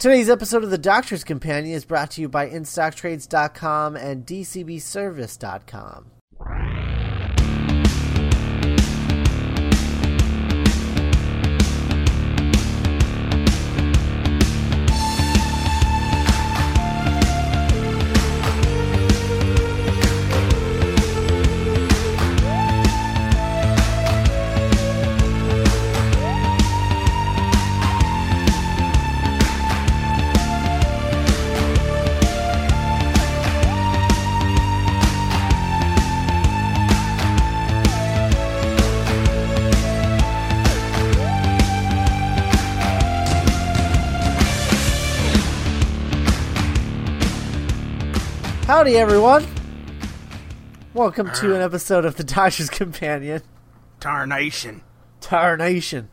Today's episode of The Doctor's Companion is brought to you by InStockTrades.com and DCBService.com. Howdy, everyone. Welcome to an episode of The Doctor's Companion. Tarnation. Tarnation.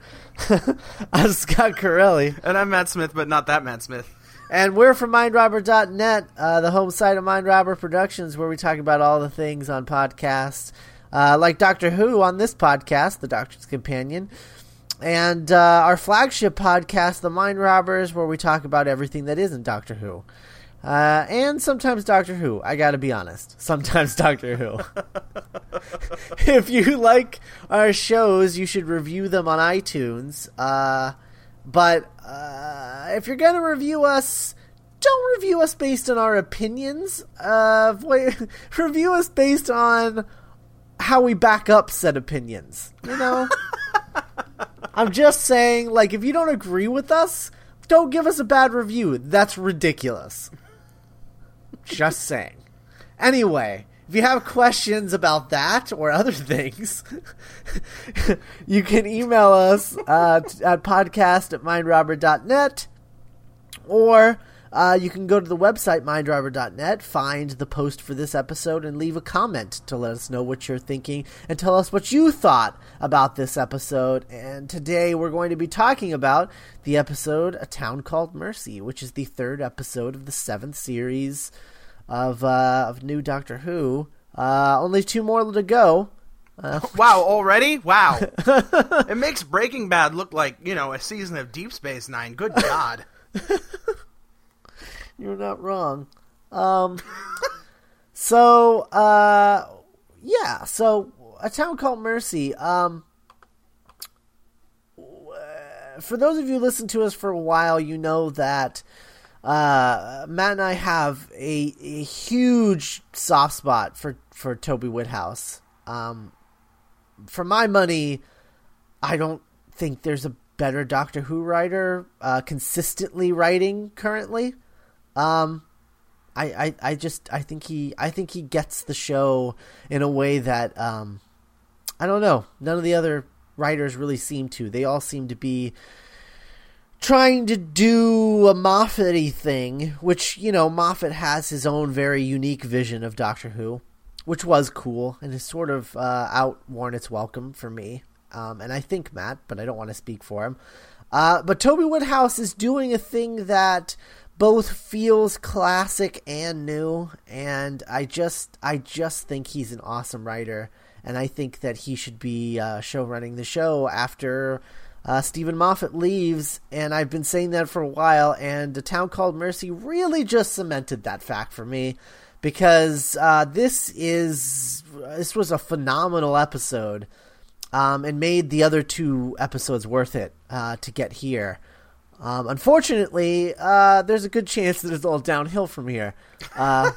I'm Scott Corelli, And I'm Matt Smith, but not that Matt Smith. and we're from MindRobber.net, uh, the home site of MindRobber Productions, where we talk about all the things on podcasts, uh, like Doctor Who on this podcast, The Doctor's Companion, and uh, our flagship podcast, The Mind Robbers, where we talk about everything that isn't Doctor Who. Uh, and sometimes Doctor Who. I gotta be honest. Sometimes Doctor Who. if you like our shows, you should review them on iTunes. Uh, but uh, if you're gonna review us, don't review us based on our opinions. Uh, review us based on how we back up said opinions. You know. I'm just saying, like, if you don't agree with us, don't give us a bad review. That's ridiculous. Just saying. Anyway, if you have questions about that or other things, you can email us uh, at podcast at mindrobber.net or uh, you can go to the website mindrobber.net, find the post for this episode, and leave a comment to let us know what you're thinking and tell us what you thought about this episode. And today we're going to be talking about the episode A Town Called Mercy, which is the third episode of the seventh series of, uh, of New Doctor Who. Uh, only two more to go. Wow, already? Wow. it makes Breaking Bad look like, you know, a season of Deep Space Nine. Good God. You're not wrong. Um, so, uh, yeah, so a town called Mercy. Um, for those of you who listen to us for a while, you know that uh, Matt and I have a, a huge soft spot for for Toby Whithouse. Um, for my money, I don't think there's a better Doctor Who writer uh, consistently writing currently. Um, I, I, I just I think he I think he gets the show in a way that um, I don't know. None of the other writers really seem to. They all seem to be trying to do a Moffat thing, which you know Moffat has his own very unique vision of Doctor Who, which was cool and has sort of uh, outworn its welcome for me. Um, and I think Matt, but I don't want to speak for him. Uh, but Toby Whithouse is doing a thing that both feels classic and new, and I just I just think he's an awesome writer, and I think that he should be uh, show running the show after uh, Steven Moffat leaves, and I've been saying that for a while, and A Town Called Mercy really just cemented that fact for me because uh, this is this was a phenomenal episode, um, and made the other two episodes worth it uh, to get here. Um, unfortunately, uh, there's a good chance that it's all downhill from here. Uh,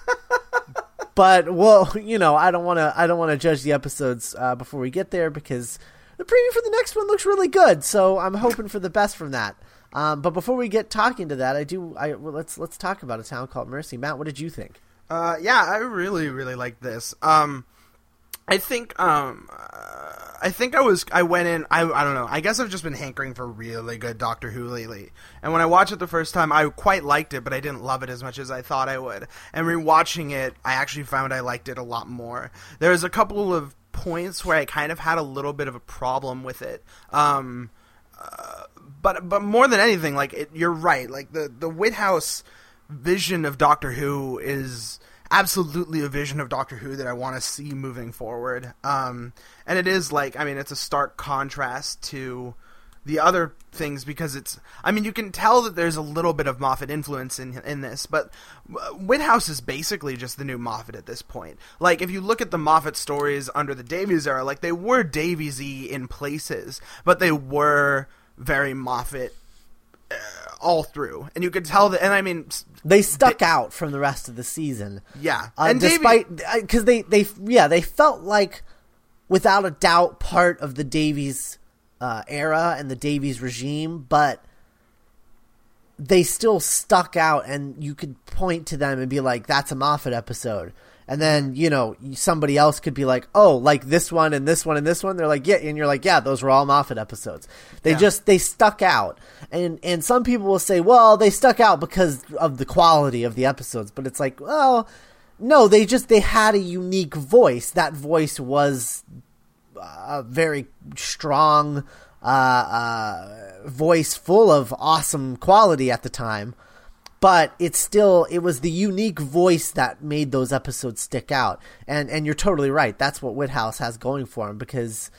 but well, you know, I don't want to. I don't want to judge the episodes uh, before we get there because the preview for the next one looks really good. So I'm hoping for the best from that. Um, but before we get talking to that, I do. I well, let's let's talk about a town called Mercy. Matt, what did you think? Uh, yeah, I really, really like this. Um, I think, um, uh, I think I was, I went in, I, I don't know, I guess I've just been hankering for really good Doctor Who lately. And when I watched it the first time, I quite liked it, but I didn't love it as much as I thought I would. And rewatching it, I actually found I liked it a lot more. There's a couple of points where I kind of had a little bit of a problem with it. Um, uh, but but more than anything, like it, you're right. Like the the Whithouse vision of Doctor Who is absolutely a vision of Doctor Who that I want to see moving forward. Um, and it is like I mean it's a stark contrast to the other things because it's I mean you can tell that there's a little bit of Moffat influence in in this but Whithouse is basically just the new Moffat at this point. Like if you look at the Moffat stories under the Davies era like they were Daviesy in places but they were very Moffat uh, all through. And you could tell that and I mean they stuck out from the rest of the season. Yeah. Uh, and despite because they they yeah they felt like without a doubt part of the Davies uh, era and the Davies regime, but they still stuck out, and you could point to them and be like, "That's a Moffat episode." And then you know somebody else could be like, "Oh, like this one and this one and this one." They're like, "Yeah," and you're like, "Yeah, those were all Moffat episodes." They yeah. just they stuck out, and and some people will say, "Well, they stuck out because of the quality of the episodes," but it's like, well, no, they just they had a unique voice. That voice was a very strong uh, uh, voice, full of awesome quality at the time. But it's still it was the unique voice that made those episodes stick out. And and you're totally right. That's what Whithouse has going for him because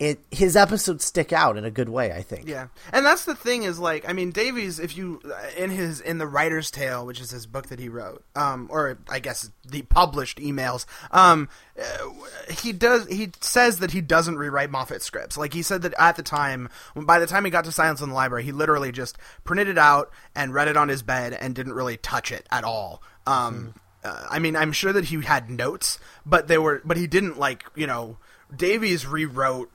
it his episodes stick out in a good way. I think. Yeah, and that's the thing is like I mean Davies, if you in his in the Writer's Tale, which is his book that he wrote, um, or I guess the published emails, um, uh, he does he says that he doesn't rewrite Moffat scripts. Like he said that at the time, by the time he got to Silence in the Library, he literally just printed it out and read it on his bed and didn't really touch it at all. Um, mm-hmm. uh, I mean, I'm sure that he had notes, but they were, but he didn't like you know. Davies rewrote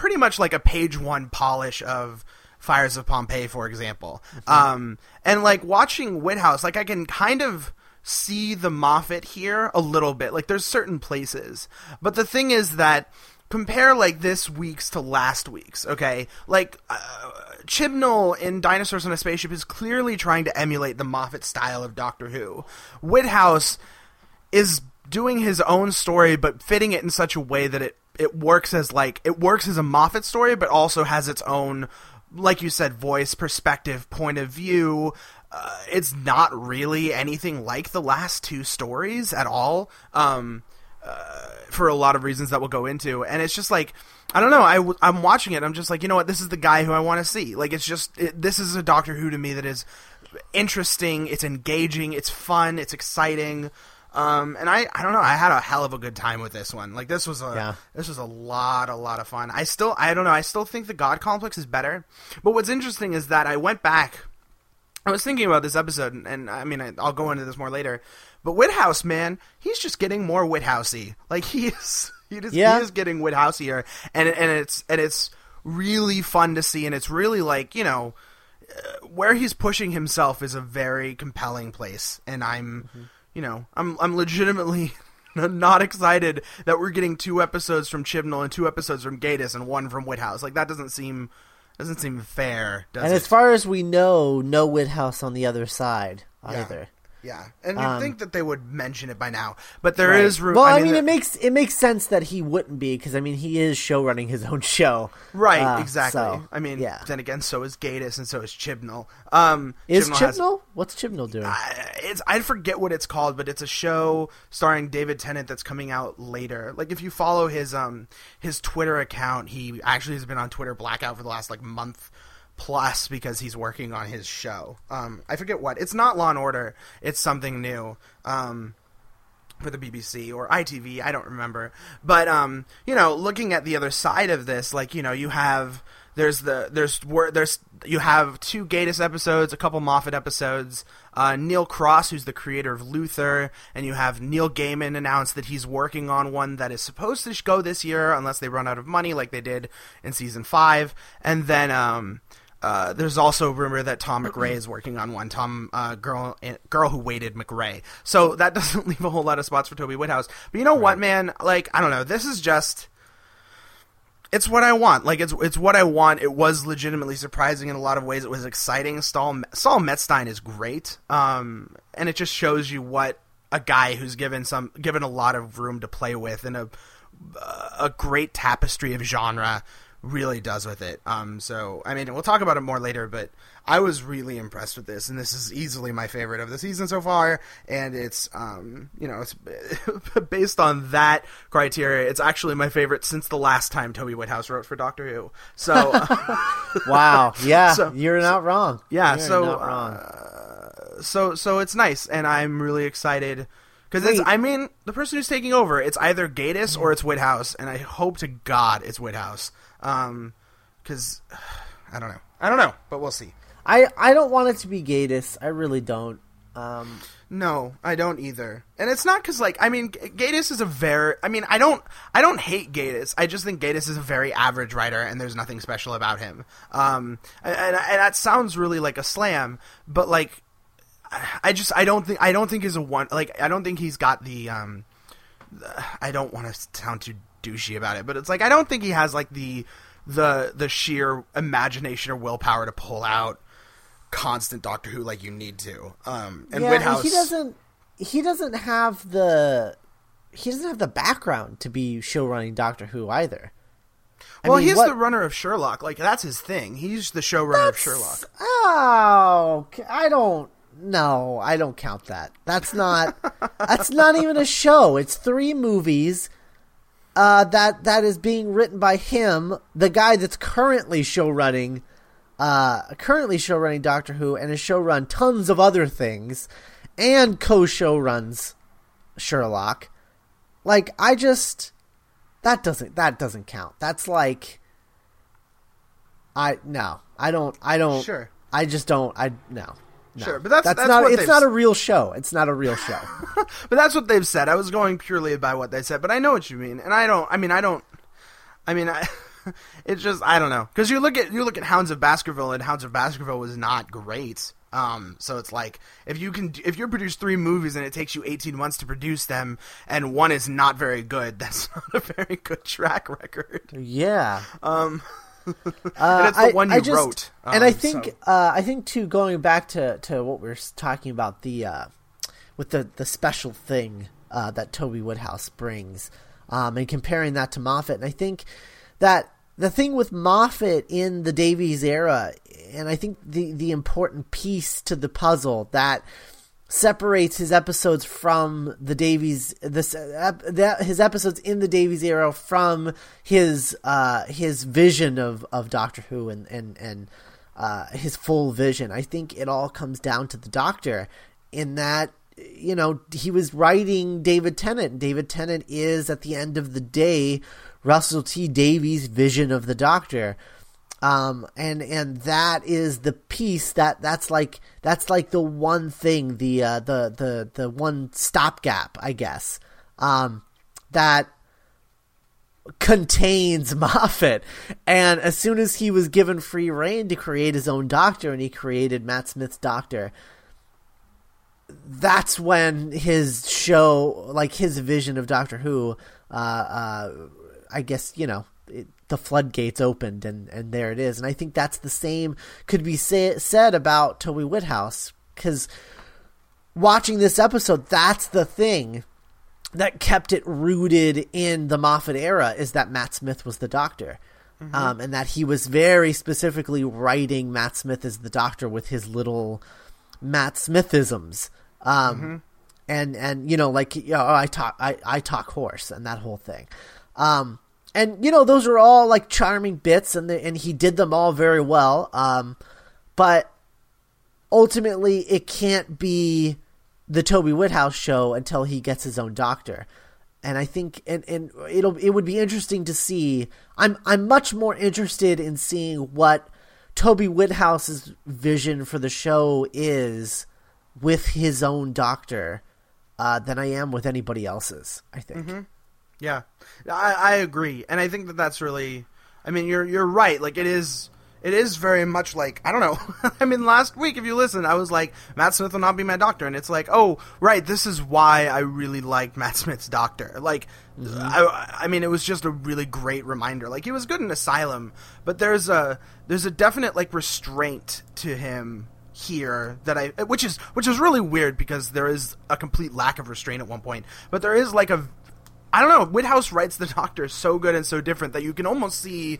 pretty much like a page one polish of Fires of Pompeii, for example. Mm-hmm. Um, and like watching Whithouse, like I can kind of see the Moffat here a little bit. Like there's certain places, but the thing is that compare like this week's to last week's. Okay, like uh, Chibnall in Dinosaurs on a Spaceship is clearly trying to emulate the Moffat style of Doctor Who. Whithouse is doing his own story, but fitting it in such a way that it it works as like it works as a Moffat story, but also has its own, like you said, voice, perspective, point of view. Uh, it's not really anything like the last two stories at all. Um, uh, for a lot of reasons that we'll go into, and it's just like I don't know. I w- I'm watching it. I'm just like, you know what? This is the guy who I want to see. Like, it's just it, this is a Doctor Who to me that is interesting. It's engaging. It's fun. It's exciting. Um, and I, I don't know, I had a hell of a good time with this one. Like this was a, yeah. this was a lot, a lot of fun. I still, I don't know, I still think the God Complex is better. But what's interesting is that I went back, I was thinking about this episode, and, and I mean, I, will go into this more later. But Whithouse, man, he's just getting more Whithousey. Like he is, he just, yeah. he is getting Whithouseier, and and it's and it's really fun to see, and it's really like you know. Uh, where he's pushing himself is a very compelling place, and I'm mm-hmm you know, I'm I'm legitimately not excited that we're getting two episodes from Chibnall and two episodes from Gatiss and one from Whithouse. Like that doesn't seem doesn't seem fair. and it? as far as we know, no Whithouse on the other side either. Yeah, and you'd um, think that they would mention it by now, but there right. is room. Well, I mean, I mean it makes it makes sense that he wouldn't be because I mean he is show running his own show. Right, uh, exactly. So, I mean, yeah. Then again, so is Gatiss and so is Chibnall. Um, is Chibnall? Has, What's Chibnall doing? I, it's I forget what it's called, but it's a show starring David Tennant that's coming out later. Like if you follow his um his Twitter account, he actually has been on Twitter blackout for the last like month plus because he's working on his show. Um, I forget what. It's not Law and Order. It's something new. Um, for the BBC or ITV, I don't remember. But um, you know, looking at the other side of this, like you know, you have there's the there's there's you have two Gatiss episodes, a couple Moffat episodes. Uh, Neil Cross, who's the creator of Luther, and you have Neil Gaiman announced that he's working on one that is supposed to go this year, unless they run out of money, like they did in season five. And then um, uh, there's also rumor that Tom MacRae is working on one. Tom, uh, girl, eh, girl who waited McRae. So that doesn't leave a whole lot of spots for Toby Whithouse. But you know right. what, man? Like, I don't know. This is just. It's what I want. Like it's it's what I want. It was legitimately surprising in a lot of ways. It was exciting. Saul Saul Metzstein is great, um, and it just shows you what a guy who's given some given a lot of room to play with and a a great tapestry of genre really does with it. Um, so I mean, we'll talk about it more later, but I was really impressed with this, and this is easily my favorite of the season so far. And it's, um, you know, it's based on that criteria. It's actually my favorite since the last time Toby Whithouse wrote for Doctor Who. So, wow, yeah, so, you're not wrong. Yeah, you're so, uh, so, so it's nice, and I'm really excited. Because it's, I mean, the person who's taking over, it's either Gatiss or it's Whithouse, and I hope to God it's Whithouse. Um, because I don't know, I don't know, but we'll see. I I don't want it to be Gatiss. I really don't. Um, no, I don't either. And it's not because like I mean, Gatiss is a very. I mean, I don't I don't hate Gatiss. I just think Gatiss is a very average writer, and there's nothing special about him. Um, and, and, and that sounds really like a slam, but like, I just I don't think I don't think he's a one. Like I don't think he's got the. Um, I don't want to sound too douchey about it, but it's like I don't think he has like the the the sheer imagination or willpower to pull out constant Doctor Who like you need to. Um, and yeah, Whithouse, he doesn't. He doesn't have the. He doesn't have the background to be show running Doctor Who either. Well, mean, he's what... the runner of Sherlock. Like that's his thing. He's the showrunner of Sherlock. Oh, I don't. No, I don't count that. That's not. that's not even a show. It's three movies uh, that that is being written by him, the guy that's currently show running, uh, currently show running Doctor Who, and has show run tons of other things, and co show runs Sherlock. Like I just that doesn't that doesn't count. That's like I no I don't I don't sure I just don't I no no. Sure, but that's that's, that's not. it's not a real show. It's not a real show. but that's what they've said. I was going purely by what they said, but I know what you mean, and I don't. I mean, I don't. I mean, I. It's just I don't know because you look at you look at Hounds of Baskerville, and Hounds of Baskerville was not great. Um, so it's like if you can if you produce three movies and it takes you 18 months to produce them, and one is not very good, that's not a very good track record. Yeah. Um. And it's the uh, one you just, wrote. Um, and I think so. uh, I think too going back to, to what we are talking about the uh, with the the special thing uh, that Toby Whithouse brings, um, and comparing that to Moffat, and I think that the thing with Moffat in the Davies era, and I think the the important piece to the puzzle that separates his episodes from the Davies this that his episodes in the Davies era from his uh his vision of of Doctor Who and and and uh his full vision. I think it all comes down to the Doctor in that you know he was writing David Tennant. David Tennant is at the end of the day Russell T Davies' vision of the Doctor um, and and that is the piece that that's like that's like the one thing the uh, the the the one stopgap I guess um, that contains Moffat. And as soon as he was given free rein to create his own Doctor, and he created Matt Smith's Doctor, that's when his show, like his vision of Doctor Who, uh, uh, I guess you know it, the floodgates opened and, and there it is. And I think that's the same could be say, said about Toby Whithouse because watching this episode, that's the thing that kept it rooted in the Moffat era is that Matt Smith was the doctor. Mm-hmm. Um, and that he was very specifically writing Matt Smith as the doctor with his little Matt Smithisms. Um, mm-hmm. and, and, you know, like, you know, I talk, I, I talk horse and that whole thing. Um, and you know those are all like charming bits and the, and he did them all very well um, but ultimately it can't be the Toby Whithouse show until he gets his own doctor and I think and, and it'll it would be interesting to see I'm I'm much more interested in seeing what Toby Whithouse's vision for the show is with his own doctor uh, than I am with anybody else's I think mm-hmm. Yeah, I, I agree, and I think that that's really. I mean, you're you're right. Like it is. It is very much like I don't know. I mean, last week, if you listen, I was like, Matt Smith will not be my doctor, and it's like, oh, right, this is why I really liked Matt Smith's doctor. Like, mm-hmm. I, I mean, it was just a really great reminder. Like, he was good in Asylum, but there's a there's a definite like restraint to him here that I, which is which is really weird because there is a complete lack of restraint at one point, but there is like a I don't know. Whithouse writes the Doctor so good and so different that you can almost see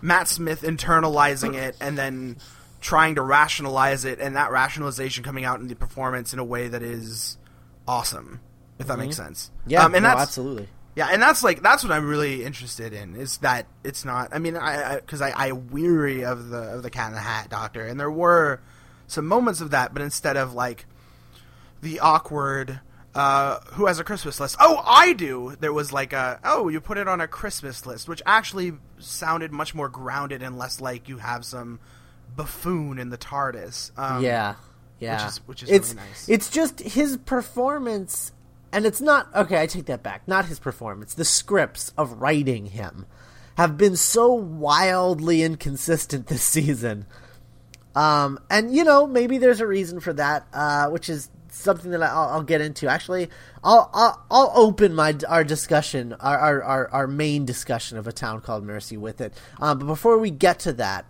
Matt Smith internalizing it and then trying to rationalize it, and that rationalization coming out in the performance in a way that is awesome. If that makes sense. Yeah, um, and no, that's absolutely. yeah, and that's like that's what I'm really interested in is that it's not. I mean, I because I, I, I weary of the of the Cat in the Hat Doctor, and there were some moments of that, but instead of like the awkward. Uh, who has a Christmas list? Oh, I do. There was like a oh, you put it on a Christmas list, which actually sounded much more grounded and less like you have some buffoon in the TARDIS. Um, yeah, yeah. is- which is it's, really nice. It's just his performance, and it's not okay. I take that back. Not his performance. The scripts of writing him have been so wildly inconsistent this season. Um, and you know, maybe there's a reason for that, uh, which is something that I'll, I'll get into. Actually, I'll, I'll I'll open my our discussion, our, our our our main discussion of a town called Mercy with it. Um, but before we get to that,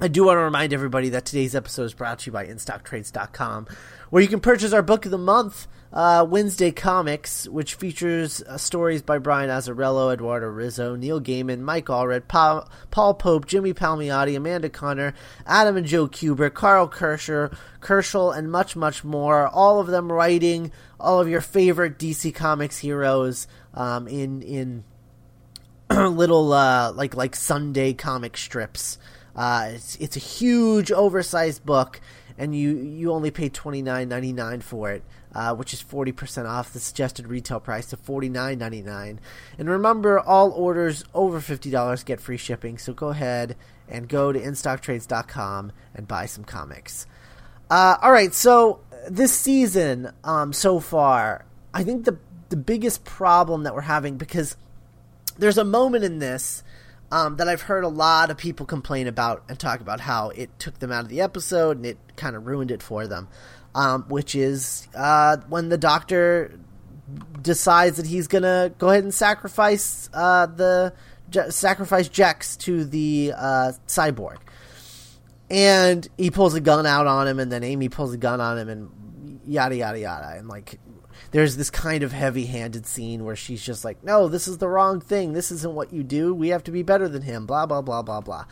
I do want to remind everybody that today's episode is brought to you by InStockTrades.com, where you can purchase our book of the month, uh, Wednesday Comics, which features uh, stories by Brian Azzarello, Eduardo Risso, Neil Gaiman, Mike Allred, Paul, Paul Pope, Jimmy Palmiotti, Amanda Conner, Adam and Joe Kubert, Carl Kirscher, Kerschel, and much, much more. All of them writing all of your favorite DC Comics heroes um, in in little uh, like like Sunday comic strips. Uh, it's it's a huge oversized book, and you you only pay twenty nine ninety nine for it, uh, which is forty percent off the suggested retail price to forty nine ninety nine. And remember, all orders over fifty dollars get free shipping. So go ahead and go to InStockTrades.com and buy some comics. Uh, all right, so this season, um, so far, I think the the biggest problem that we're having because there's a moment in this um, that I've heard a lot of people complain about and talk about how it took them out of the episode and it kind of ruined it for them, um, which is uh, when the doctor decides that he's gonna go ahead and sacrifice uh, the sacrifice Jex to the uh, cyborg, and he pulls a gun out on him, and then Amy pulls a gun on him, and yada yada yada, and like there's this kind of heavy-handed scene where she's just like, "No, this is the wrong thing. This isn't what you do. We have to be better than him." Blah blah blah blah blah.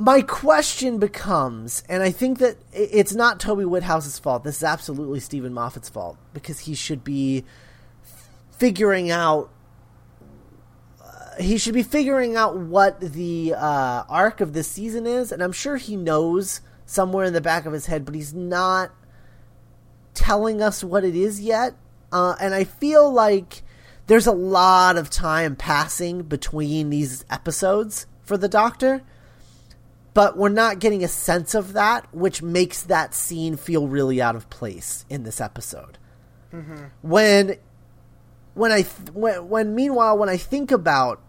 My question becomes, and I think that it's not Toby Whithouse's fault. This is absolutely Steven Moffat's fault because he should be figuring out. uh, He should be figuring out what the uh, arc of this season is, and I'm sure he knows somewhere in the back of his head, but he's not telling us what it is yet. Uh, and I feel like there's a lot of time passing between these episodes for the Doctor, but we're not getting a sense of that, which makes that scene feel really out of place in this episode. Mm-hmm. When, when I th- when, when meanwhile when I think about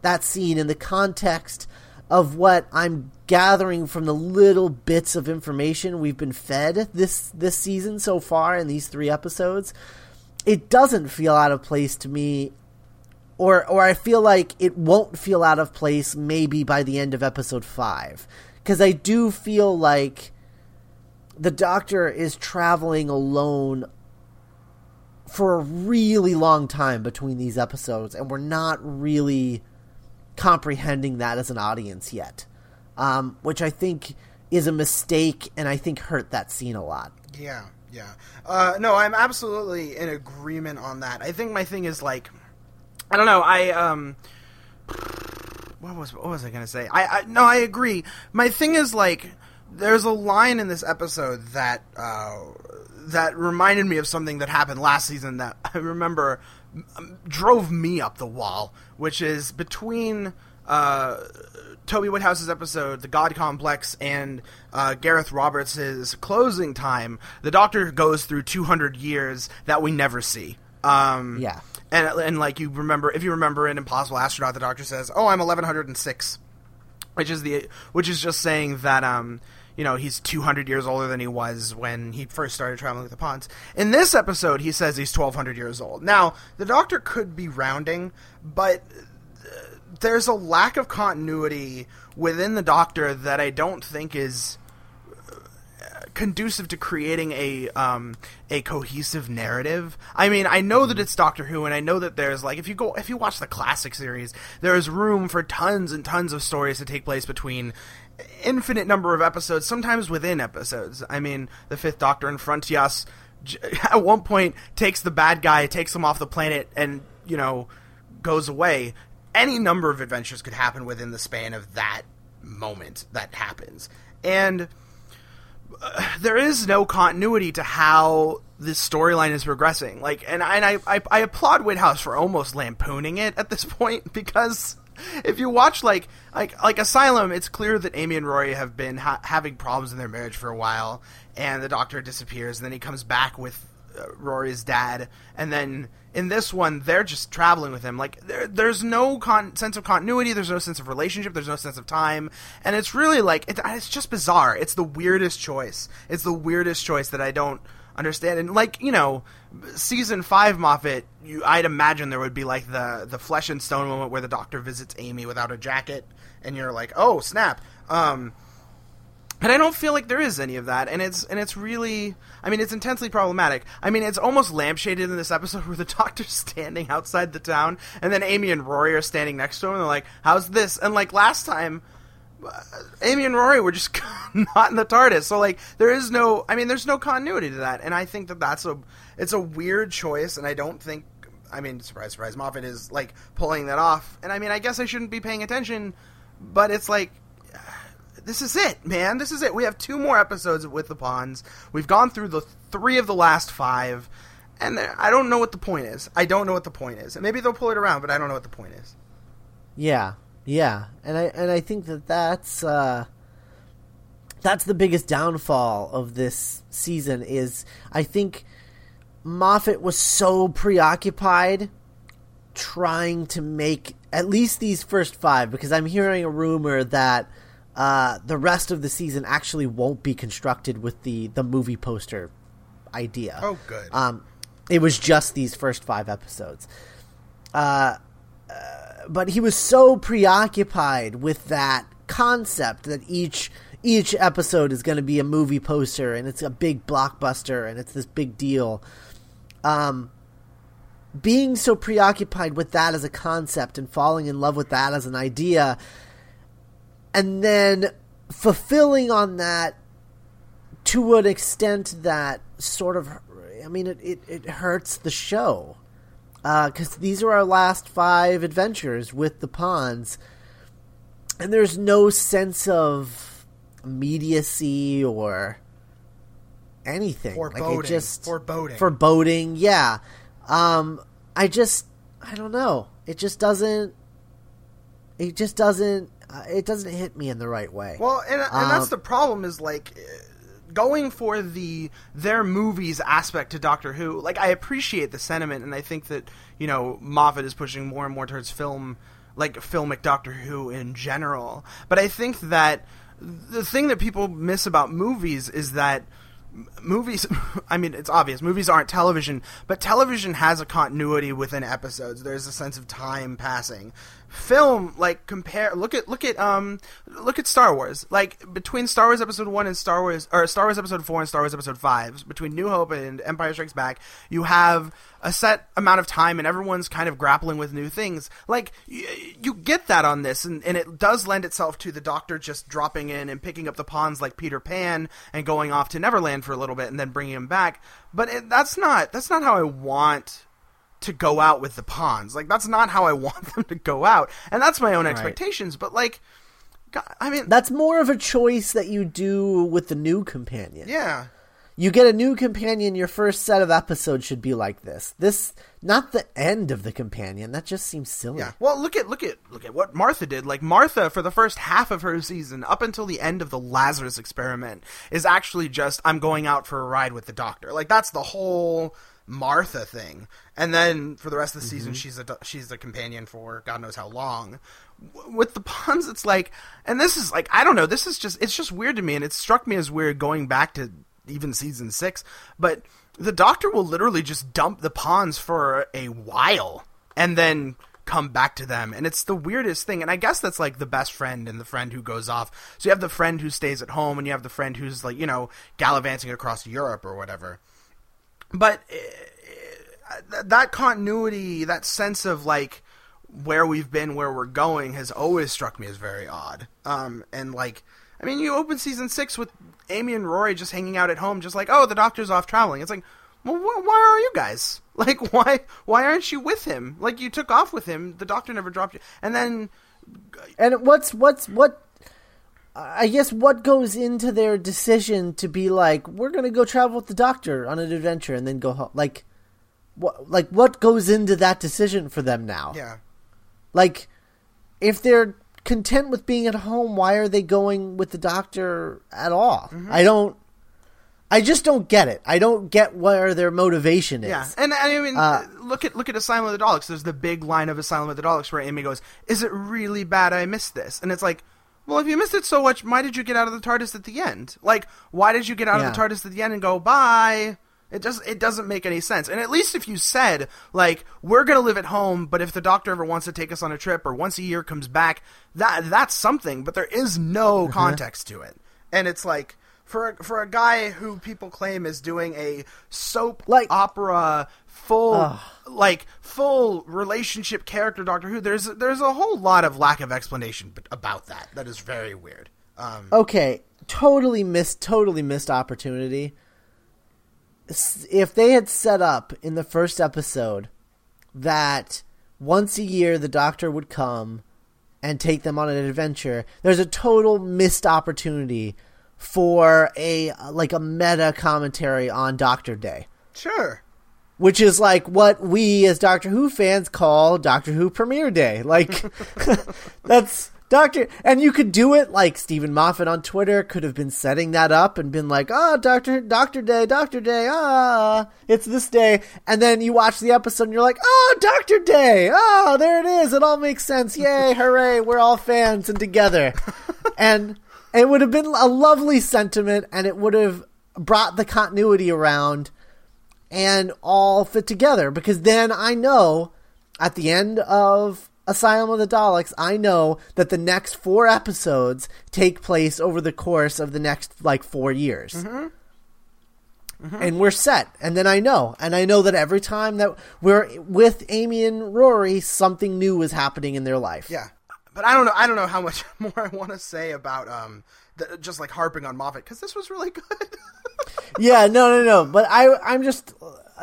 that scene in the context of what I'm gathering from the little bits of information we've been fed this this season so far in these three episodes, it doesn't feel out of place to me or or I feel like it won't feel out of place maybe by the end of episode 5 cuz I do feel like the doctor is traveling alone for a really long time between these episodes and we're not really comprehending that as an audience yet, um, which I think is a mistake and I think hurt that scene a lot. Yeah, yeah. Uh, no, I'm absolutely in agreement on that. I think my thing is like, I don't know. I um, what was what was I gonna say? I, I no, I agree. My thing is like, there's a line in this episode that uh, that reminded me of something that happened last season that I remember um, drove me up the wall, which is between. Uh, Toby Whithouse's episode, The God Complex, and uh, Gareth Roberts' closing time, the Doctor goes through 200 years that we never see. Um, Yeah. And, and like you remember, if you remember in Impossible Astronaut, the Doctor says, "Oh, I'm 1106," which is the which is just saying that um you know he's 200 years older than he was when he first started traveling with the Ponds. In this episode, he says he's 1200 years old. Now, the Doctor could be rounding, but there's a lack of continuity within the Doctor that I don't think is uh, conducive to creating a um, a cohesive narrative. I mean, I know that it's Doctor Who, and I know that there's like if you go if you watch the classic series, there is room for tons and tons of stories to take place between infinite number of episodes, sometimes within episodes. I mean, the Fifth Doctor and Frontios at one point takes the bad guy, takes him off the planet, and you know goes away. Any number of adventures could happen within the span of that moment that happens, and there is no continuity to how this storyline is progressing. Like, and, and I, I I applaud Whithouse for almost lampooning it at this point because if you watch like like like Asylum, it's clear that Amy and Rory have been ha- having problems in their marriage for a while, and the Doctor disappears, and then he comes back with Rory's dad, and then in this one they're just traveling with him. Like there, there's no con- sense of continuity, there's no sense of relationship, there's no sense of time, and it's really like it, it's just bizarre. It's the weirdest choice. It's the weirdest choice that I don't understand. And like you know, season five Moffat, you, I'd imagine there would be like the the flesh and stone moment where the Doctor visits Amy without a jacket, and you're like, oh snap. Um, and I don't feel like there is any of that, and it's and it's really, I mean, it's intensely problematic. I mean, it's almost lampshaded in this episode where the doctor's standing outside the town, and then Amy and Rory are standing next to him, and they're like, "How's this?" And like last time, uh, Amy and Rory were just not in the TARDIS, so like there is no, I mean, there's no continuity to that, and I think that that's a, it's a weird choice, and I don't think, I mean, surprise, surprise, Moffat is like pulling that off, and I mean, I guess I shouldn't be paying attention, but it's like this is it, man. This is it. We have two more episodes with the Ponds. We've gone through the three of the last five, and I don't know what the point is. I don't know what the point is. And maybe they'll pull it around, but I don't know what the point is. Yeah, yeah, and I and I think that that's uh, that's the biggest downfall of this season. Is I think Moffat was so preoccupied trying to make at least these first five because I'm hearing a rumor that uh, the rest of the season actually won't be constructed with the the movie poster idea. Oh, good. Um, it was just these first five episodes. Uh, uh, but he was so preoccupied with that concept that each each episode is going to be a movie poster and it's a big blockbuster and it's this big deal. Um, being so preoccupied with that as a concept and falling in love with that as an idea and then fulfilling on that to an extent that sort of i mean it, it, it hurts the show. Because uh, these are our last five adventures with the Ponds. And there's no sense of immediacy or anything. Foreboding. like it just foreboding. foreboding yeah. Um i just i don't know. It just doesn't it just doesn't uh, it doesn't hit me in the right way. Well, and, and um, that's the problem is like going for the their movies aspect to Doctor Who. Like I appreciate the sentiment, and I think that you know Moffat is pushing more and more towards film, like filmic Doctor Who in general. But I think that the thing that people miss about movies is that movies i mean it's obvious movies aren't television but television has a continuity within episodes there's a sense of time passing film like compare look at look at um look at Star Wars. Like between Star Wars episode 1 and Star Wars or Star Wars episode 4 and Star Wars episode 5 between New Hope and Empire Strikes Back you have a set amount of time and everyone's kind of grappling with new things. Like y- you get that on this and, and it does lend itself to the doctor just dropping in and picking up the Ponds like Peter Pan and going off to Neverland for a little bit and then bringing him back. But it, that's not that's not how I want to go out with the Ponds. Like that's not how I want them to go out, and that's my own expectations. Right. But like, God, I mean, that's more of a choice that you do with the new companion. Yeah, you get a new companion. Your first set of episodes should be like this. This not the end of the companion. That just seems silly. Yeah. Well, look at look at look at what Martha did. Like Martha, for the first half of her season, up until the end of the Lazarus experiment, is actually just I'm going out for a ride with the doctor. Like that's the whole Martha thing, and then for the rest of the season, mm-hmm. she's a she's a companion for God knows how long. With the Ponds, it's like, and this is like I don't know. This is just it's just weird to me, and it struck me as weird going back to even season six. But the Doctor will literally just dump the Ponds for a while, and then come back to them and it's the weirdest thing and i guess that's like the best friend and the friend who goes off so you have the friend who stays at home and you have the friend who's like you know gallivanting across europe or whatever but uh, that continuity that sense of like where we've been where we're going has always struck me as very odd um and like I mean, you open season six with Amy and Rory just hanging out at home, just like, oh, the doctor's off traveling. It's like, well, wh- why are you guys? Like, why why aren't you with him? Like, you took off with him. The doctor never dropped you. And then, and what's what's what? I guess what goes into their decision to be like, we're gonna go travel with the doctor on an adventure and then go home. Like, what like what goes into that decision for them now? Yeah. Like, if they're content with being at home, why are they going with the doctor at all? Mm-hmm. I don't. I just don't get it. I don't get where their motivation is. Yeah, and I mean, uh, look at look at Asylum of the Daleks. There's the big line of Asylum of the Daleks where Amy goes, "Is it really bad? I missed this," and it's like. Well, if you missed it so much, why did you get out of the TARDIS at the end? Like, why did you get out yeah. of the TARDIS at the end and go bye? It does it doesn't make any sense. And at least if you said like we're going to live at home, but if the doctor ever wants to take us on a trip or once a year comes back, that that's something, but there is no mm-hmm. context to it. And it's like for a, for a guy who people claim is doing a soap like opera full uh, like full relationship character Doctor Who, there's there's a whole lot of lack of explanation about that. That is very weird. Um, okay, totally missed totally missed opportunity if they had set up in the first episode that once a year the doctor would come and take them on an adventure, there's a total missed opportunity for a like a meta commentary on Doctor Day. Sure. Which is like what we as Doctor Who fans call Doctor Who premiere day. Like that's Doctor, and you could do it like Steven Moffat on Twitter could have been setting that up and been like, "Oh, Doctor Doctor Day, Doctor Day, ah, it's this day," and then you watch the episode and you're like, "Oh, Doctor Day, oh, there it is, it all makes sense, yay, hooray, we're all fans and together," and it would have been a lovely sentiment, and it would have brought the continuity around and all fit together because then I know at the end of Asylum of the Daleks, I know that the next four episodes take place over the course of the next like four years. Mm-hmm. Mm-hmm. And we're set. And then I know. And I know that every time that we're with Amy and Rory, something new is happening in their life. Yeah. But I don't know. I don't know how much more I want to say about um, the, just like harping on Moffat because this was really good. yeah, no, no, no. But I, I'm just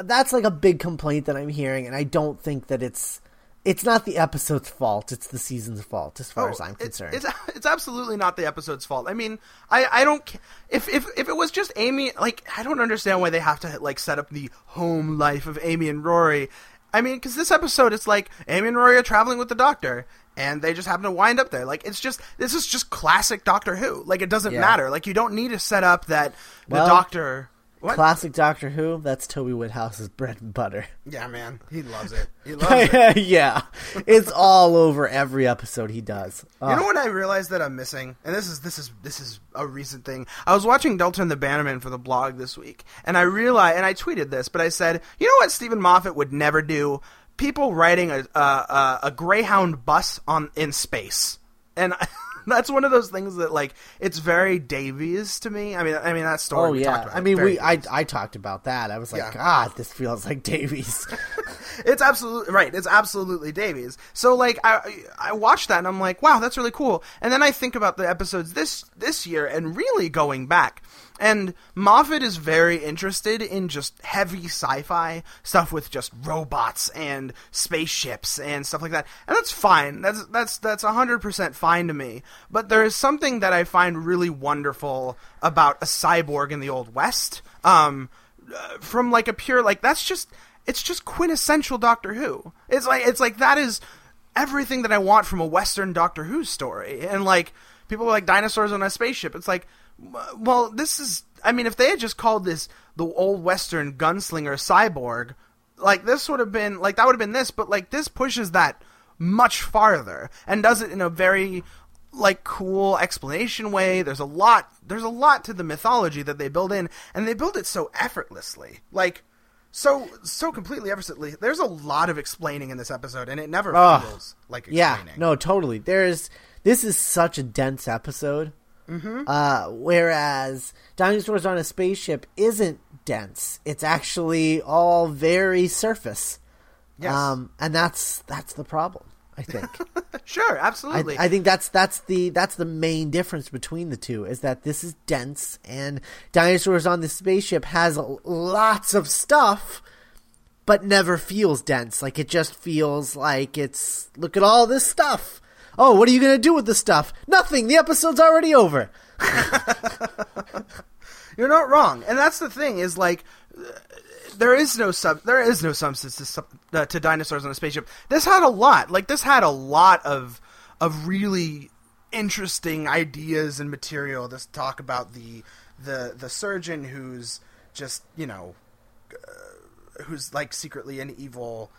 that's like a big complaint that I'm hearing, and I don't think that it's it's not the episode's fault. It's the season's fault, as far oh, as I'm concerned. It's, it's absolutely not the episode's fault. I mean, I, I don't if if if it was just Amy, like I don't understand why they have to like set up the home life of Amy and Rory. I mean, because this episode, it's like Amy and Rory are traveling with the Doctor, and they just happen to wind up there. Like it's just this is just classic Doctor Who. Like it doesn't yeah. matter. Like you don't need to set up that the well, Doctor what? Classic Doctor Who. That's Toby Whithouse's bread and butter. Yeah, man, he loves it. He loves it. yeah, it's all over every episode he does. You know what I realized that I'm missing, and this is this is this is a recent thing. I was watching Delta and the Bannermen for the blog this week, and I realized, and I tweeted this, but I said, you know what, Steven Moffat would never do? People riding a a, a, a Greyhound bus on in space, and. that's one of those things that like it's very Davies to me. I mean, I mean that story. Oh yeah, I mean we I I talked about that. I was like, yeah. God, this feels like Davies. it's absolutely right. It's absolutely Davies. So like I I watched that and I'm like, wow, that's really cool. And then I think about the episodes this this year and really going back and Moffat is very interested in just heavy sci-fi stuff with just robots and spaceships and stuff like that. And that's fine. That's that's that's 100% fine to me. But there is something that I find really wonderful about a cyborg in the old west. Um uh, from like a pure like that's just it's just quintessential Doctor Who. It's like it's like that is everything that I want from a Western Doctor Who story. And like people like dinosaurs on a spaceship. It's like well, this is. I mean, if they had just called this the old Western gunslinger cyborg, like this would have been like that would have been this, but like this pushes that much farther and does it in a very like cool explanation way. There's a lot. There's a lot to the mythology that they build in, and they build it so effortlessly. Like so so completely effortlessly. There's a lot of explaining in this episode, and it never feels like Yeah, no, totally. There's this is such a dense episode. Mm-hmm. Uh, whereas Dinosaurs on a Spaceship isn't dense. It's actually all very surface. Yes. Um, and that's that's the problem. I think. sure, absolutely. I think that's that's the that's the main difference between the two is that this is dense and Dinosaurs on the Spaceship has lots of stuff but never feels dense. Like it just feels like it's look at all this stuff. Oh, what are you going to do with the stuff? Nothing. The episode's already over. You're not wrong, and that's the thing is like there is no sub there is no substance to, sub- uh, to dinosaurs on a spaceship. This had a lot. Like this had a lot of of really interesting ideas and material. This talk about the the the surgeon who's just you know uh, who's like secretly an evil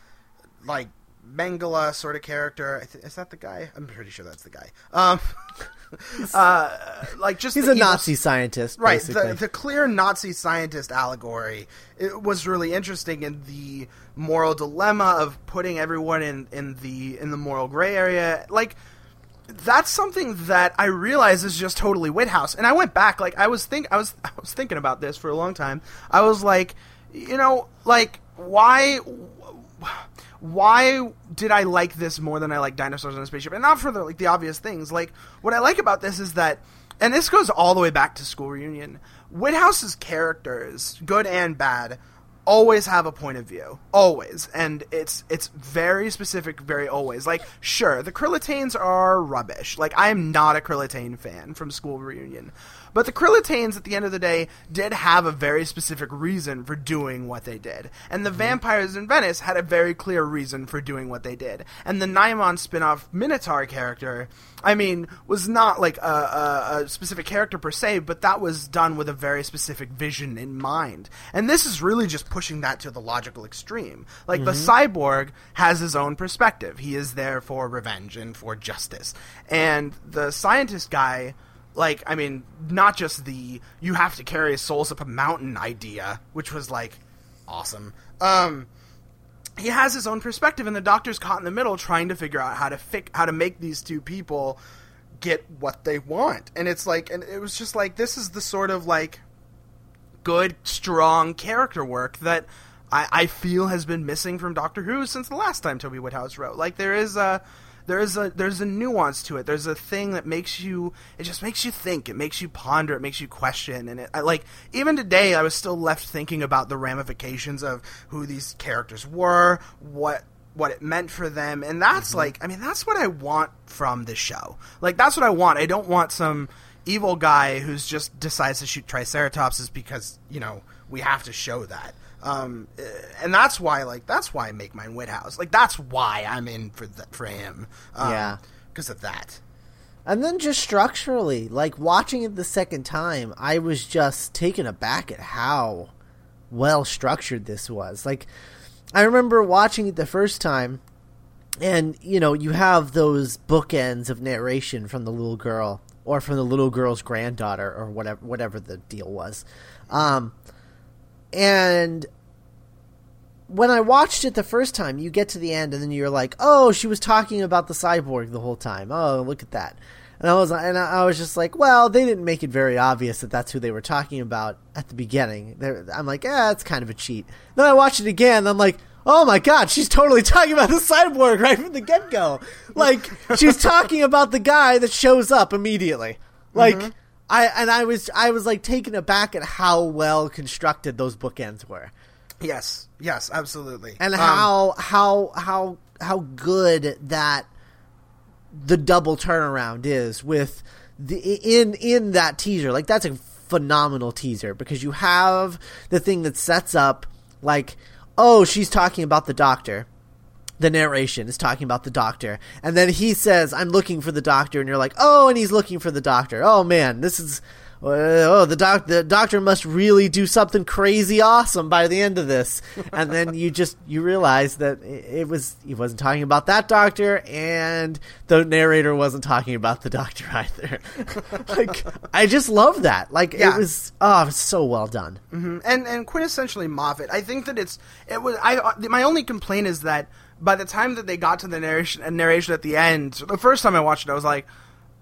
like Mengele sort of character. Th- is that the guy? I'm pretty sure that's the guy. Um, uh, like just He's a evil- Nazi scientist, right the, the clear nazi scientist allegory it was really interesting in the moral dilemma of putting everyone in, in the in the moral gray area like that's something that I realize is just totally Whithouse. And I went back, like I was think I was I was thinking about this for a long time. I was like, you know, like why why did I like this more than I like Dinosaurs on a Spaceship? And not for the like the obvious things. Like what I like about this is that, and this goes all the way back to School Reunion. Whithouse's characters, good and bad, always have a point of view. Always. And it's it's very specific very always. Like sure the krillitanes are rubbish. Like i am not a krillitane fan from school reunion. But the krillitanes at the end of the day did have a very specific reason for doing what they did. And the mm-hmm. vampires in venice had a very clear reason for doing what they did. And the Nimon spin-off minotaur character i mean was not like a, a, a specific character per se but that was done with a very specific vision in mind. And this is really just pushing that to the logical extreme. Like the cyborg has his own perspective. He is there for revenge and for justice. And the scientist guy, like, I mean, not just the you have to carry souls up a mountain idea, which was like awesome. Um he has his own perspective and the doctor's caught in the middle trying to figure out how to fi- how to make these two people get what they want. And it's like and it was just like this is the sort of like good, strong character work that I, I feel has been missing from Doctor Who since the last time Toby Whithouse wrote. Like there is a there is a there's a nuance to it. There's a thing that makes you it just makes you think. It makes you ponder. It makes you question. And it I, like even today, I was still left thinking about the ramifications of who these characters were, what what it meant for them and that's mm-hmm. like i mean that's what i want from this show like that's what i want i don't want some evil guy who's just decides to shoot triceratopses because you know we have to show that um eh, and that's why like that's why i make mine Whithouse. like that's why i'm in for th- for him um, Yeah. because of that And then just structurally, like watching it the second time, I was just taken aback at how well structured this was. Like, I remember watching it the first time, and you know, you have those bookends of narration from the little girl or from the little girl's granddaughter or whatever whatever the deal was. Um, and when I watched it the first time, you get to the end and then you're like, "Oh, she was talking about the cyborg the whole time. Oh, look at that." And I was and I was just like, "Well, they didn't make it very obvious that that's who they were talking about at the beginning." They're, I'm like, "Yeah, it's kind of a cheat." Then I watched it again. And I'm like, "Oh my god, she's totally talking about the cyborg right from the get go. Like she's talking about the guy that shows up immediately." Like I and I was I was like taken aback at how well constructed those bookends were yes yes absolutely and Um, how how how how good that the double turnaround is with the in in that teaser like that's a phenomenal teaser because you have the thing that sets up like oh she's talking about the doctor. The narration is talking about the doctor. And then he says i'm looking for the doctor. And you're like oh and he's looking for the doctor. Oh man this is oh the doc the doctor must really do something crazy awesome by the end of this and then you just you realize that it, was he wasn't talking about that doctor and the narrator wasn't talking about the doctor either like i just love that like Yeah. it was oh it was so well done and and quintessentially Moffat. I think that it's it was I uh, my only complaint is that by the time that they got to the narration uh, narration at the end, the first time I watched it, I was like.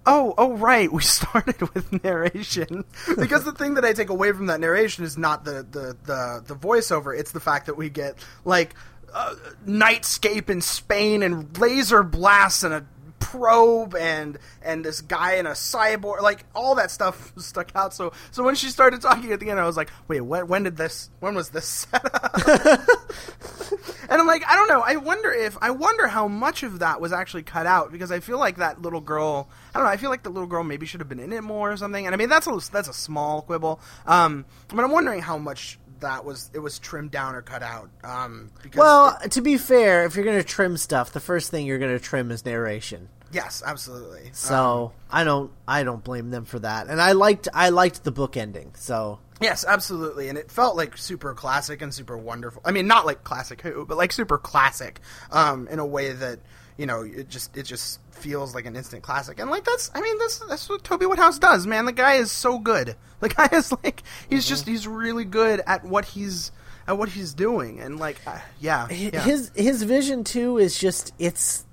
Oh, oh, right. We started with narration because the thing that I take away from that narration is not the the the, the voiceover. It's the fact that we get like uh, nightscape in Spain and laser blasts and a probe and and this guy in a cyborg like all that stuff stuck out so so when she started talking at the end i was like wait when, when did this when was this set up and i'm like i don't know. I wonder if i wonder how much of that was actually cut out because i feel like that little girl i don't know i feel like the little girl maybe should have been in it more or something. And i mean that's a that's a small quibble. Um but i'm wondering how much that was it was trimmed down or cut out um because well to be fair if you're gonna trim stuff the first thing you're gonna trim is narration. Yes absolutely. So i don't i don't blame them for that. And i liked i liked the book ending so Yes, absolutely, and it felt like super classic and super wonderful. I mean, not like classic Who, but like super classic, um, in a way that you know it just it just feels like an instant classic. And like that's, I mean, that's that's what Toby Whithouse does, man. The guy is so good. The guy is like he's just he's really good at what he's at what he's doing, and like uh, yeah, yeah. his his vision too is just it's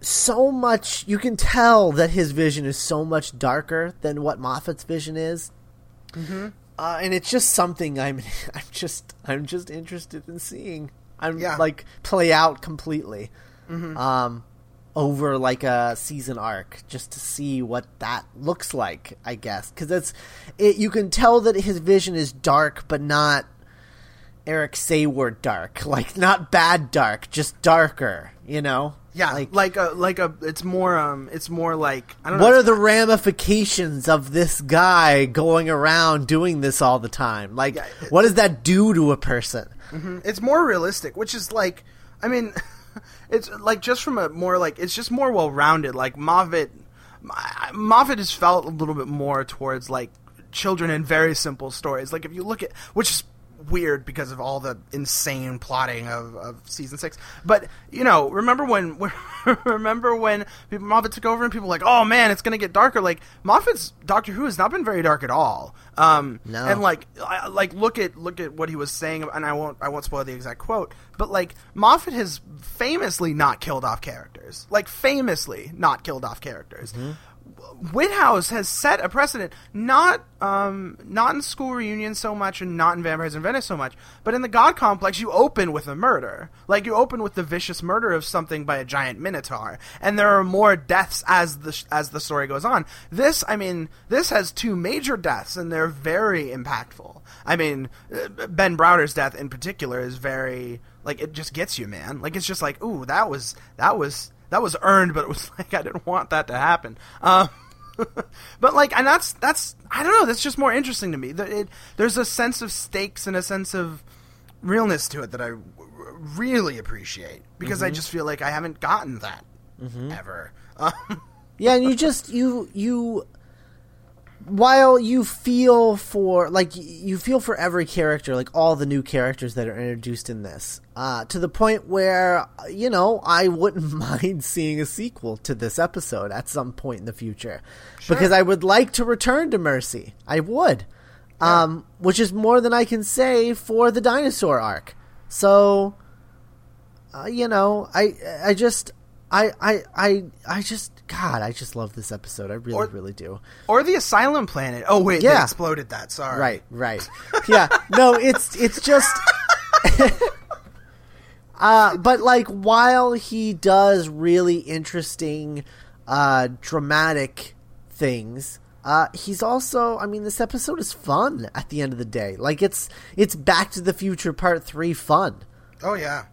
so much you can tell that his vision is so much darker than what Moffat's vision is. Mm-hmm. Uh, and it's just something I'm I'm just I'm just interested in seeing. I'm Yeah. like play out completely. Um over like a season arc just to see what that looks like, I guess. Cuz it's it you can tell that his vision is dark but not Eric Saward dark, like not bad dark, just darker. You know? Yeah, Like, like a like a it's more um it's more like I don't know. what are the ramifications of this guy going around doing this all the time? Like, Yeah. what does that do to a person? it's more realistic, which is like, I mean, it's like just from a more like it's just more well rounded. Like Moffat, Moffat has felt a little bit more towards like children and very simple stories. Like if you look at which is weird because of all the insane plotting of, of season six. But you know, remember when remember when Moffat took over and people were like, oh man, it's gonna get darker. Like Moffat's Doctor Who has not been very dark at all. Um, No. and like like look at look at what he was saying, and I won't I won't spoil the exact quote, but like Moffat has famously not killed off characters, like famously not killed off characters. Whithouse has set a precedent, not um, not in School Reunion so much, and not in Vampires in Venice so much, but in the God Complex, you open with a murder, like you open with the vicious murder of something by a giant minotaur, and there are more deaths as the as the story goes on. This, I mean, this has two major deaths, and they're very impactful. I mean, uh, Ben Browder's death in particular is very like it just gets you, man. Like it's just like, ooh, that was that was that was earned, but it was like I didn't want that to happen. Um, but like, and that's that's I don't know. That's just more interesting to me. That it, there's a sense of stakes and a sense of realness to it that I w- really appreciate because I just feel like I haven't gotten that ever. Um, Yeah, and you just you you while you feel for like you feel for every character, like all the new characters that are introduced in this, uh, to the point where you know I wouldn't mind seeing a sequel to this episode at some point in the future, because I would like to return to Mercy. I would, um, which is more than I can say for the dinosaur arc. So, uh, you know, I I just I I I I just God, I just love this episode. I really Or- really do. or the Asylum Planet. Oh wait, they Yeah. exploded that. Sorry. Right, right. Yeah. No, it's it's just uh but like while he does really interesting uh dramatic things uh, he's also I mean this episode is fun at the end of the day. Like it's it's Back to the Future Part 3 fun. Oh yeah.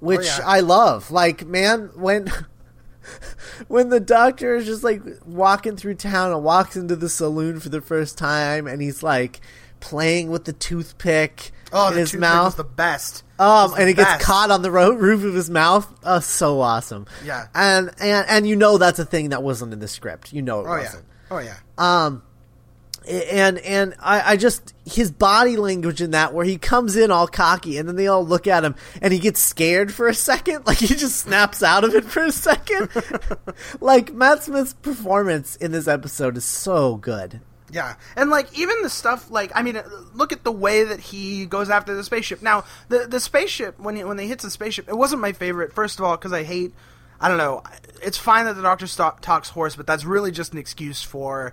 Which yeah. I love. Like, man, when when the doctor is just like walking through town and walks into the saloon for the first time, and he's like playing with the toothpick Oh, in the his toothpick mouth. was the best. Um, the and it gets caught on the ro- roof of his mouth. Oh, so awesome. Yeah. And and and you know that's a thing that wasn't in the script. You know it Oh yeah. wasn't. Oh yeah. Um, and and I, I just his body language in that where he comes in all cocky and then they all look at him and he gets scared for a second like he just snaps out of it for a second like matt smith's performance in this episode is so good yeah, and like even the stuff like I mean, uh, look at the way that he goes after the spaceship. Now, the the spaceship when he, when they hits the spaceship, it wasn't my favorite. First of all, because I hate, I don't know. It's fine that the Doctor st- talks horse, but that's really just an excuse for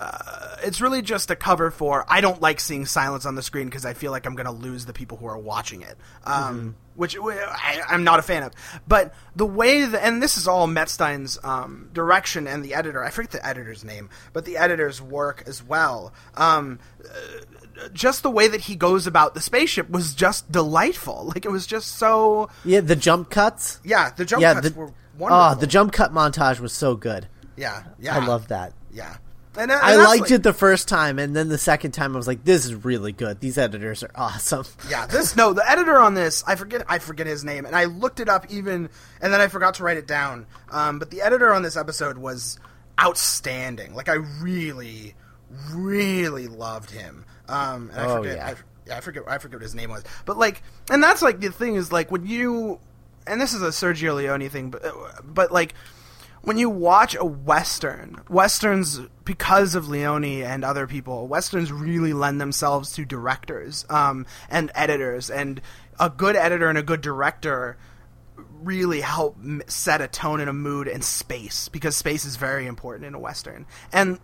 uh, it's really just a cover for I don't like seeing silence on the screen because I feel like I'm going to lose the people who are watching it, um, mm-hmm. which I, am not a fan of. But the way that, and this is all Metzstein's um, direction and the editor, I forget the editor's name, but the editor's work as well. Um, uh, just the way that he goes about the spaceship was just delightful. Like it was just so. Yeah, the jump cuts. Yeah, the jump yeah, cuts the, were wonderful. Oh, the jump cut montage was so good. Yeah, yeah, I love that. Yeah. And, and I liked like, it the first time, and then the second time I was like, "This is really good. These editors are awesome." Yeah, this no, the editor on this, I forget, I forget his name, and I looked it up even, and then I forgot to write it down. Um, but the editor on this episode was outstanding. Like I really, really loved him. Um, and I oh, forget, yeah. I, yeah, I forget, I forget what his name was. But like, and that's like the thing is like when you, and this is a Sergio Leone thing, but but like when you watch a western, westerns because of Leone and other people, westerns really lend themselves to directors um, and editors, and a good editor and a good director really help set a tone and a mood and space because space is very important in a western, and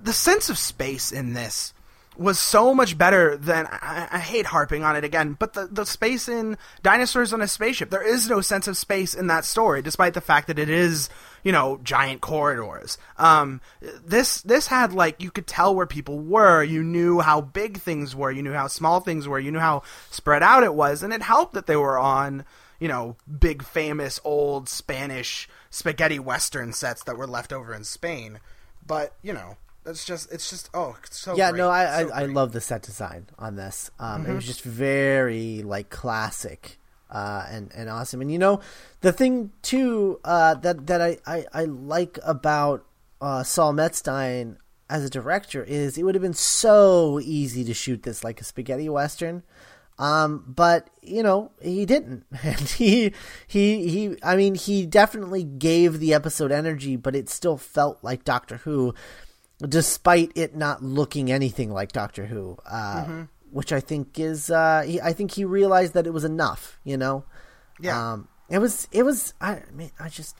the sense of space in this was so much better than I, I, hate harping on it again, but the the space in dinosaurs on a spaceship, there is no sense of space in that story, despite the fact that it is you know giant corridors. Um, this this had like you could tell where people were, you knew how big things were, you knew how small things were, you knew how spread out it was, and it helped that they were on you know big famous old Spanish spaghetti western sets that were left over in Spain, but you know it's just it's just oh it's so yeah great. no I, so I, I love the set design on this um, mm-hmm. it was just very like classic uh, and and awesome and you know the thing too uh, that that I, I, I like about uh, Saul Metzstein as a director is it would have been so easy to shoot this like a spaghetti western um, but you know he didn't, and he he he. I mean, he definitely gave the episode energy, but it still felt like Doctor Who despite it not looking anything like Doctor Who. Uh, mm-hmm. Which I think is, uh, he, I think he realized that it was enough. You know, yeah. Um, it was, it was. I mean, I just,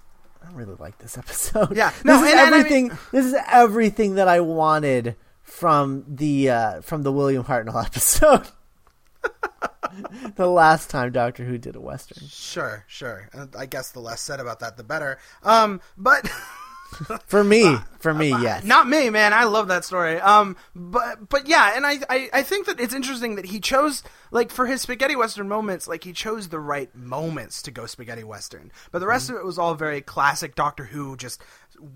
I really like this episode. Yeah, no, this is and, everything. And I mean... This is everything that I wanted from the uh, from the William Hartnell episode. the last time Doctor Who did a western. Sure, sure. I guess the less said about that, the better. Um, but for me, for me, yes. Not me, man. I love that story. Um, but but yeah, and I, I I think that it's interesting that he chose like for his spaghetti western moments, like he chose the right moments to go spaghetti western. But the rest mm-hmm. of it was all very classic Doctor Who, just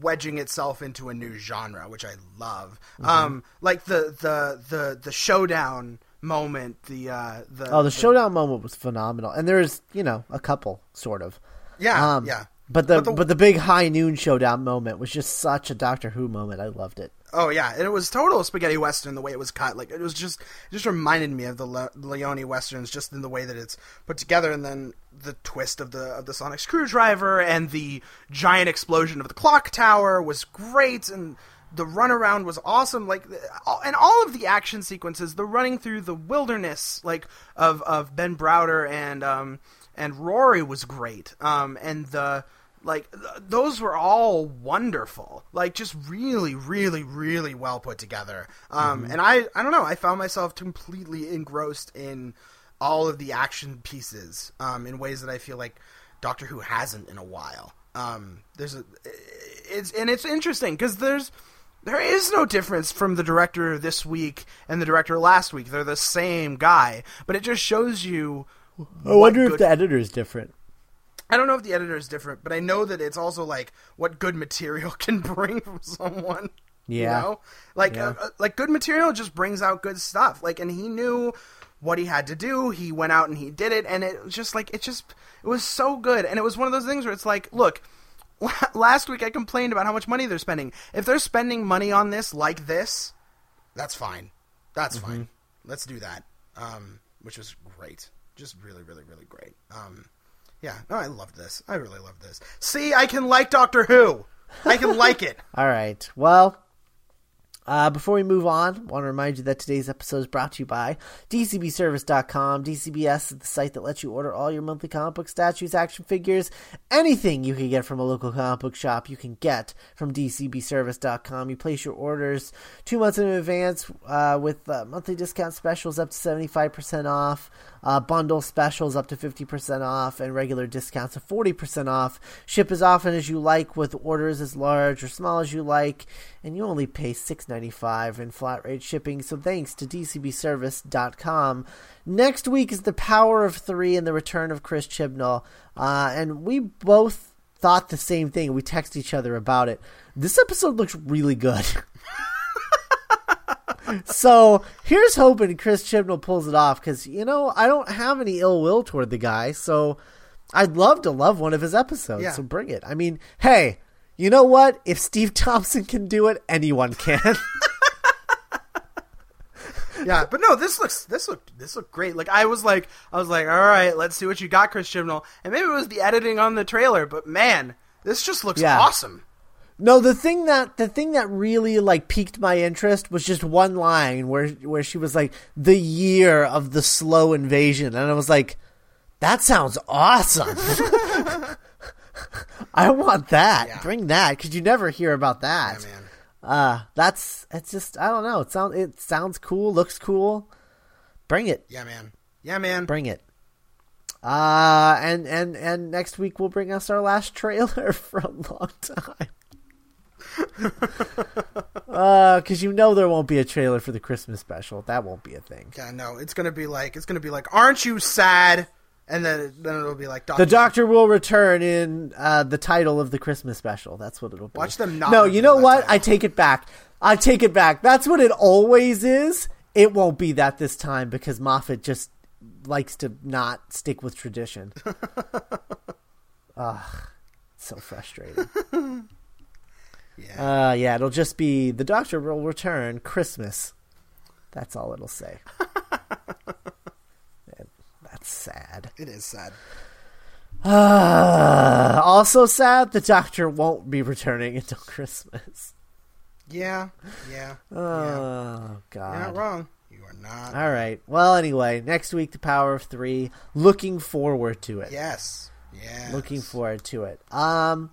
wedging itself into a new genre, which I love. Mm-hmm. Um, like the the the the showdown moment, the uh, the oh, the, the showdown moment was phenomenal, and there's you know a couple sort of. Yeah, um, yeah. But the, but the, but the big high noon showdown moment was just such a Doctor Who moment. I loved it. Oh yeah, and it was total spaghetti western the way it was cut. Like it was just it just reminded me of the Le- Leone westerns just in the way that it's put together, and then the twist of the of the sonic screwdriver and the giant explosion of the clock tower was great, and the runaround was awesome. Like and all of the action sequences, the running through the wilderness, like of of Ben Browder and um and Rory was great. Um and the like th- those were all wonderful like just really really really well put together um, mm-hmm. and i i don't know i found myself completely engrossed in all of the action pieces um, in ways that i feel like doctor who hasn't in a while um, there's a it's and it's interesting because there's there is no difference from the director this week and the director last week they're the same guy but it just shows you i wonder good... if the editor is different I don't know if the editor is different, but I know that it's also like what good material can bring from someone. Yeah, you know? like yeah. uh, like good material just brings out good stuff. Like, and he knew what he had to do. He went out and he did it, and it was just like it just it was so good. And it was one of those things where it's like, look, last week I complained about how much money they're spending. If they're spending money on this like this, that's fine. That's mm-hmm. fine. Let's do that. Um, which was great. Just really, really, really great. Um, yeah, no, I love this. I really love this. See, I can like Doctor Who. I can like it. All right. Well, uh, before we move on, I want to remind you that today's episode is brought to you by DCBService.com. DCBS is the site that lets you order all your monthly comic book statues, action figures, anything you can get from a local comic book shop, you can get from DCBService.com. You place your orders two months in advance uh, with uh, monthly discount specials up to 75% off, uh, bundle specials up to 50% off, and regular discounts of 40% off. Ship as often as you like with orders as large or small as you like and you only pay $6.95 in flat rate shipping. So thanks to DCBService.com. Next week is the Power of Three and the return of Chris Chibnall. Uh, and we both thought the same thing. We text each other about it. This episode looks really good. so here's hoping Chris Chibnall pulls it off because, you know, I don't have any ill will toward the guy. So I'd love to love one of his episodes. Yeah. So bring it. I mean, hey, you know what? If Steve Thompson can do it, anyone can. yeah, but no, this looks this look this looked great. Like I was like I was like, all right, let's see what you got, Chris Chibnall. And maybe it was the editing on the trailer, but man, this just looks yeah. awesome. No, the thing that the thing that really like piqued my interest was just one line where where she was like the year of the slow invasion, and I was like, that sounds awesome. I want that. Yeah. Bring that because you never hear about that. Yeah, man. Uh, that's it's just I don't know. It sounds it sounds cool, looks cool. Bring it. Yeah, man. Yeah, man. Bring it. Uh, and and and next week will bring us our last trailer for a long time. Uh, because you know there won't be a trailer for the Christmas special. That won't be a thing. Yeah, no, it's gonna be like it's gonna be like, aren't you sad? and then then it'll be like Doctor the Doctor will return in uh, the title of the Christmas special. That's what it'll be. Watch them not. No, you know what? Title. I take it back. I take it back. That's what it always is. It won't be that this time because Moffat just likes to not stick with tradition. Ugh, so frustrating. yeah. Uh, yeah, it'll just be the Doctor will return Christmas. That's all it'll say. That's sad. It is sad. Uh, also sad, the Doctor won't be returning until Christmas. Yeah, yeah. Oh, yeah. God. You're not wrong. You are not. All right. Well, anyway, next week, The Power of Three. Looking forward to it. Yes. Yeah. Looking forward to it. Um,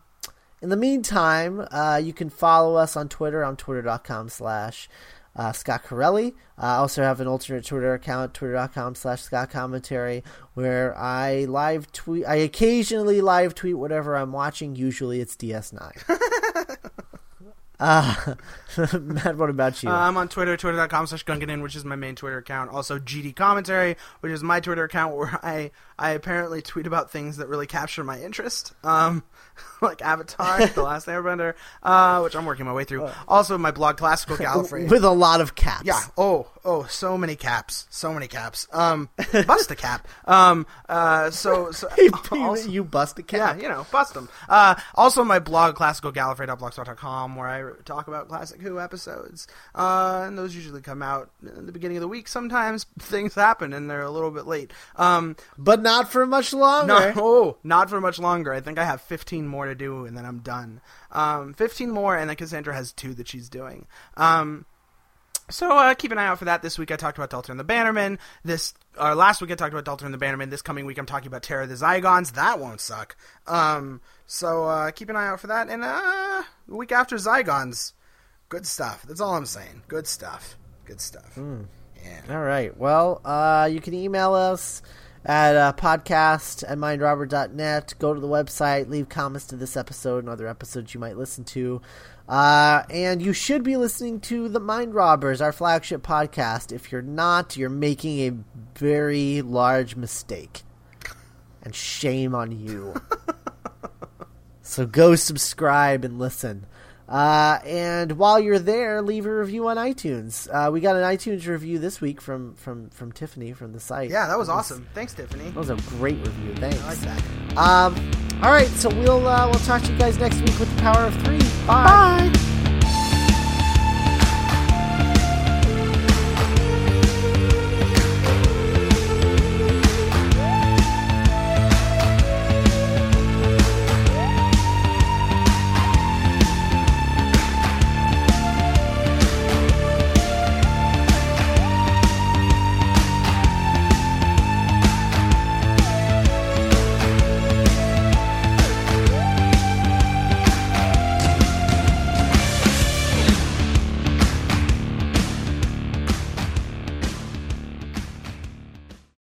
in the meantime, uh, you can follow us on Twitter on twitter.com slash uh, Scott Corelli. I also have an alternate Twitter account, twitter.com slash Scott Commentary, where I live tweet. I occasionally live tweet whatever I'm watching. Usually it's DS9. Uh, Matt, what about you? Uh, I'm on Twitter, twitter.com slash Gunganon, which is my main Twitter account. Also, GD Commentary, which is my Twitter account where I, I apparently tweet about things that really capture my interest. Um, like Avatar, The Last Airbender, uh, which I'm working my way through. Uh, also, my blog, Classical Gallifrey. With a lot of caps. Yeah. Oh, oh, so many caps. So many caps. Um, bust a cap. Um, uh, so, so also, you bust a cap. Yeah, you know, bust them. Uh, also, my blog, classicalgallifrey.blogspot.com, where I talk about Classic Who episodes. Uh, and those usually come out in the beginning of the week. Sometimes things happen and they're a little bit late. Um, but not for much longer. No, oh, not for much longer. I think I have 15 more to do and then I'm done. Um, 15 more, and then Cassandra has two that she's doing. Um, so uh, keep an eye out for that. This week I talked about Delta and the Bannermen. This uh, last week I talked about Delta and the Bannermen. This coming week I'm talking about Terror of the Zygons. That won't suck. Um, so uh, keep an eye out for that. And uh, the week after Zygons, good stuff. That's all I'm saying. Good stuff. Good stuff. Mm. Yeah. All right. Well, uh, you can email us at uh, podcast at mindrobber.net. Go to the website, leave comments to this episode and other episodes you might listen to. Uh, and you should be listening to The Mind Robbers, our flagship podcast. If you're not, you're making a very large mistake. And shame on you. so go subscribe and listen. Uh, and while you're there, leave a review on iTunes. Uh, we got an iTunes review this week from from from Tiffany from the site. Yeah, that was awesome. Thanks, Tiffany. That was a great review. Thanks. I like that. Um, all right, so we'll uh, we'll talk to you guys next week with the power of three. Bye. Bye.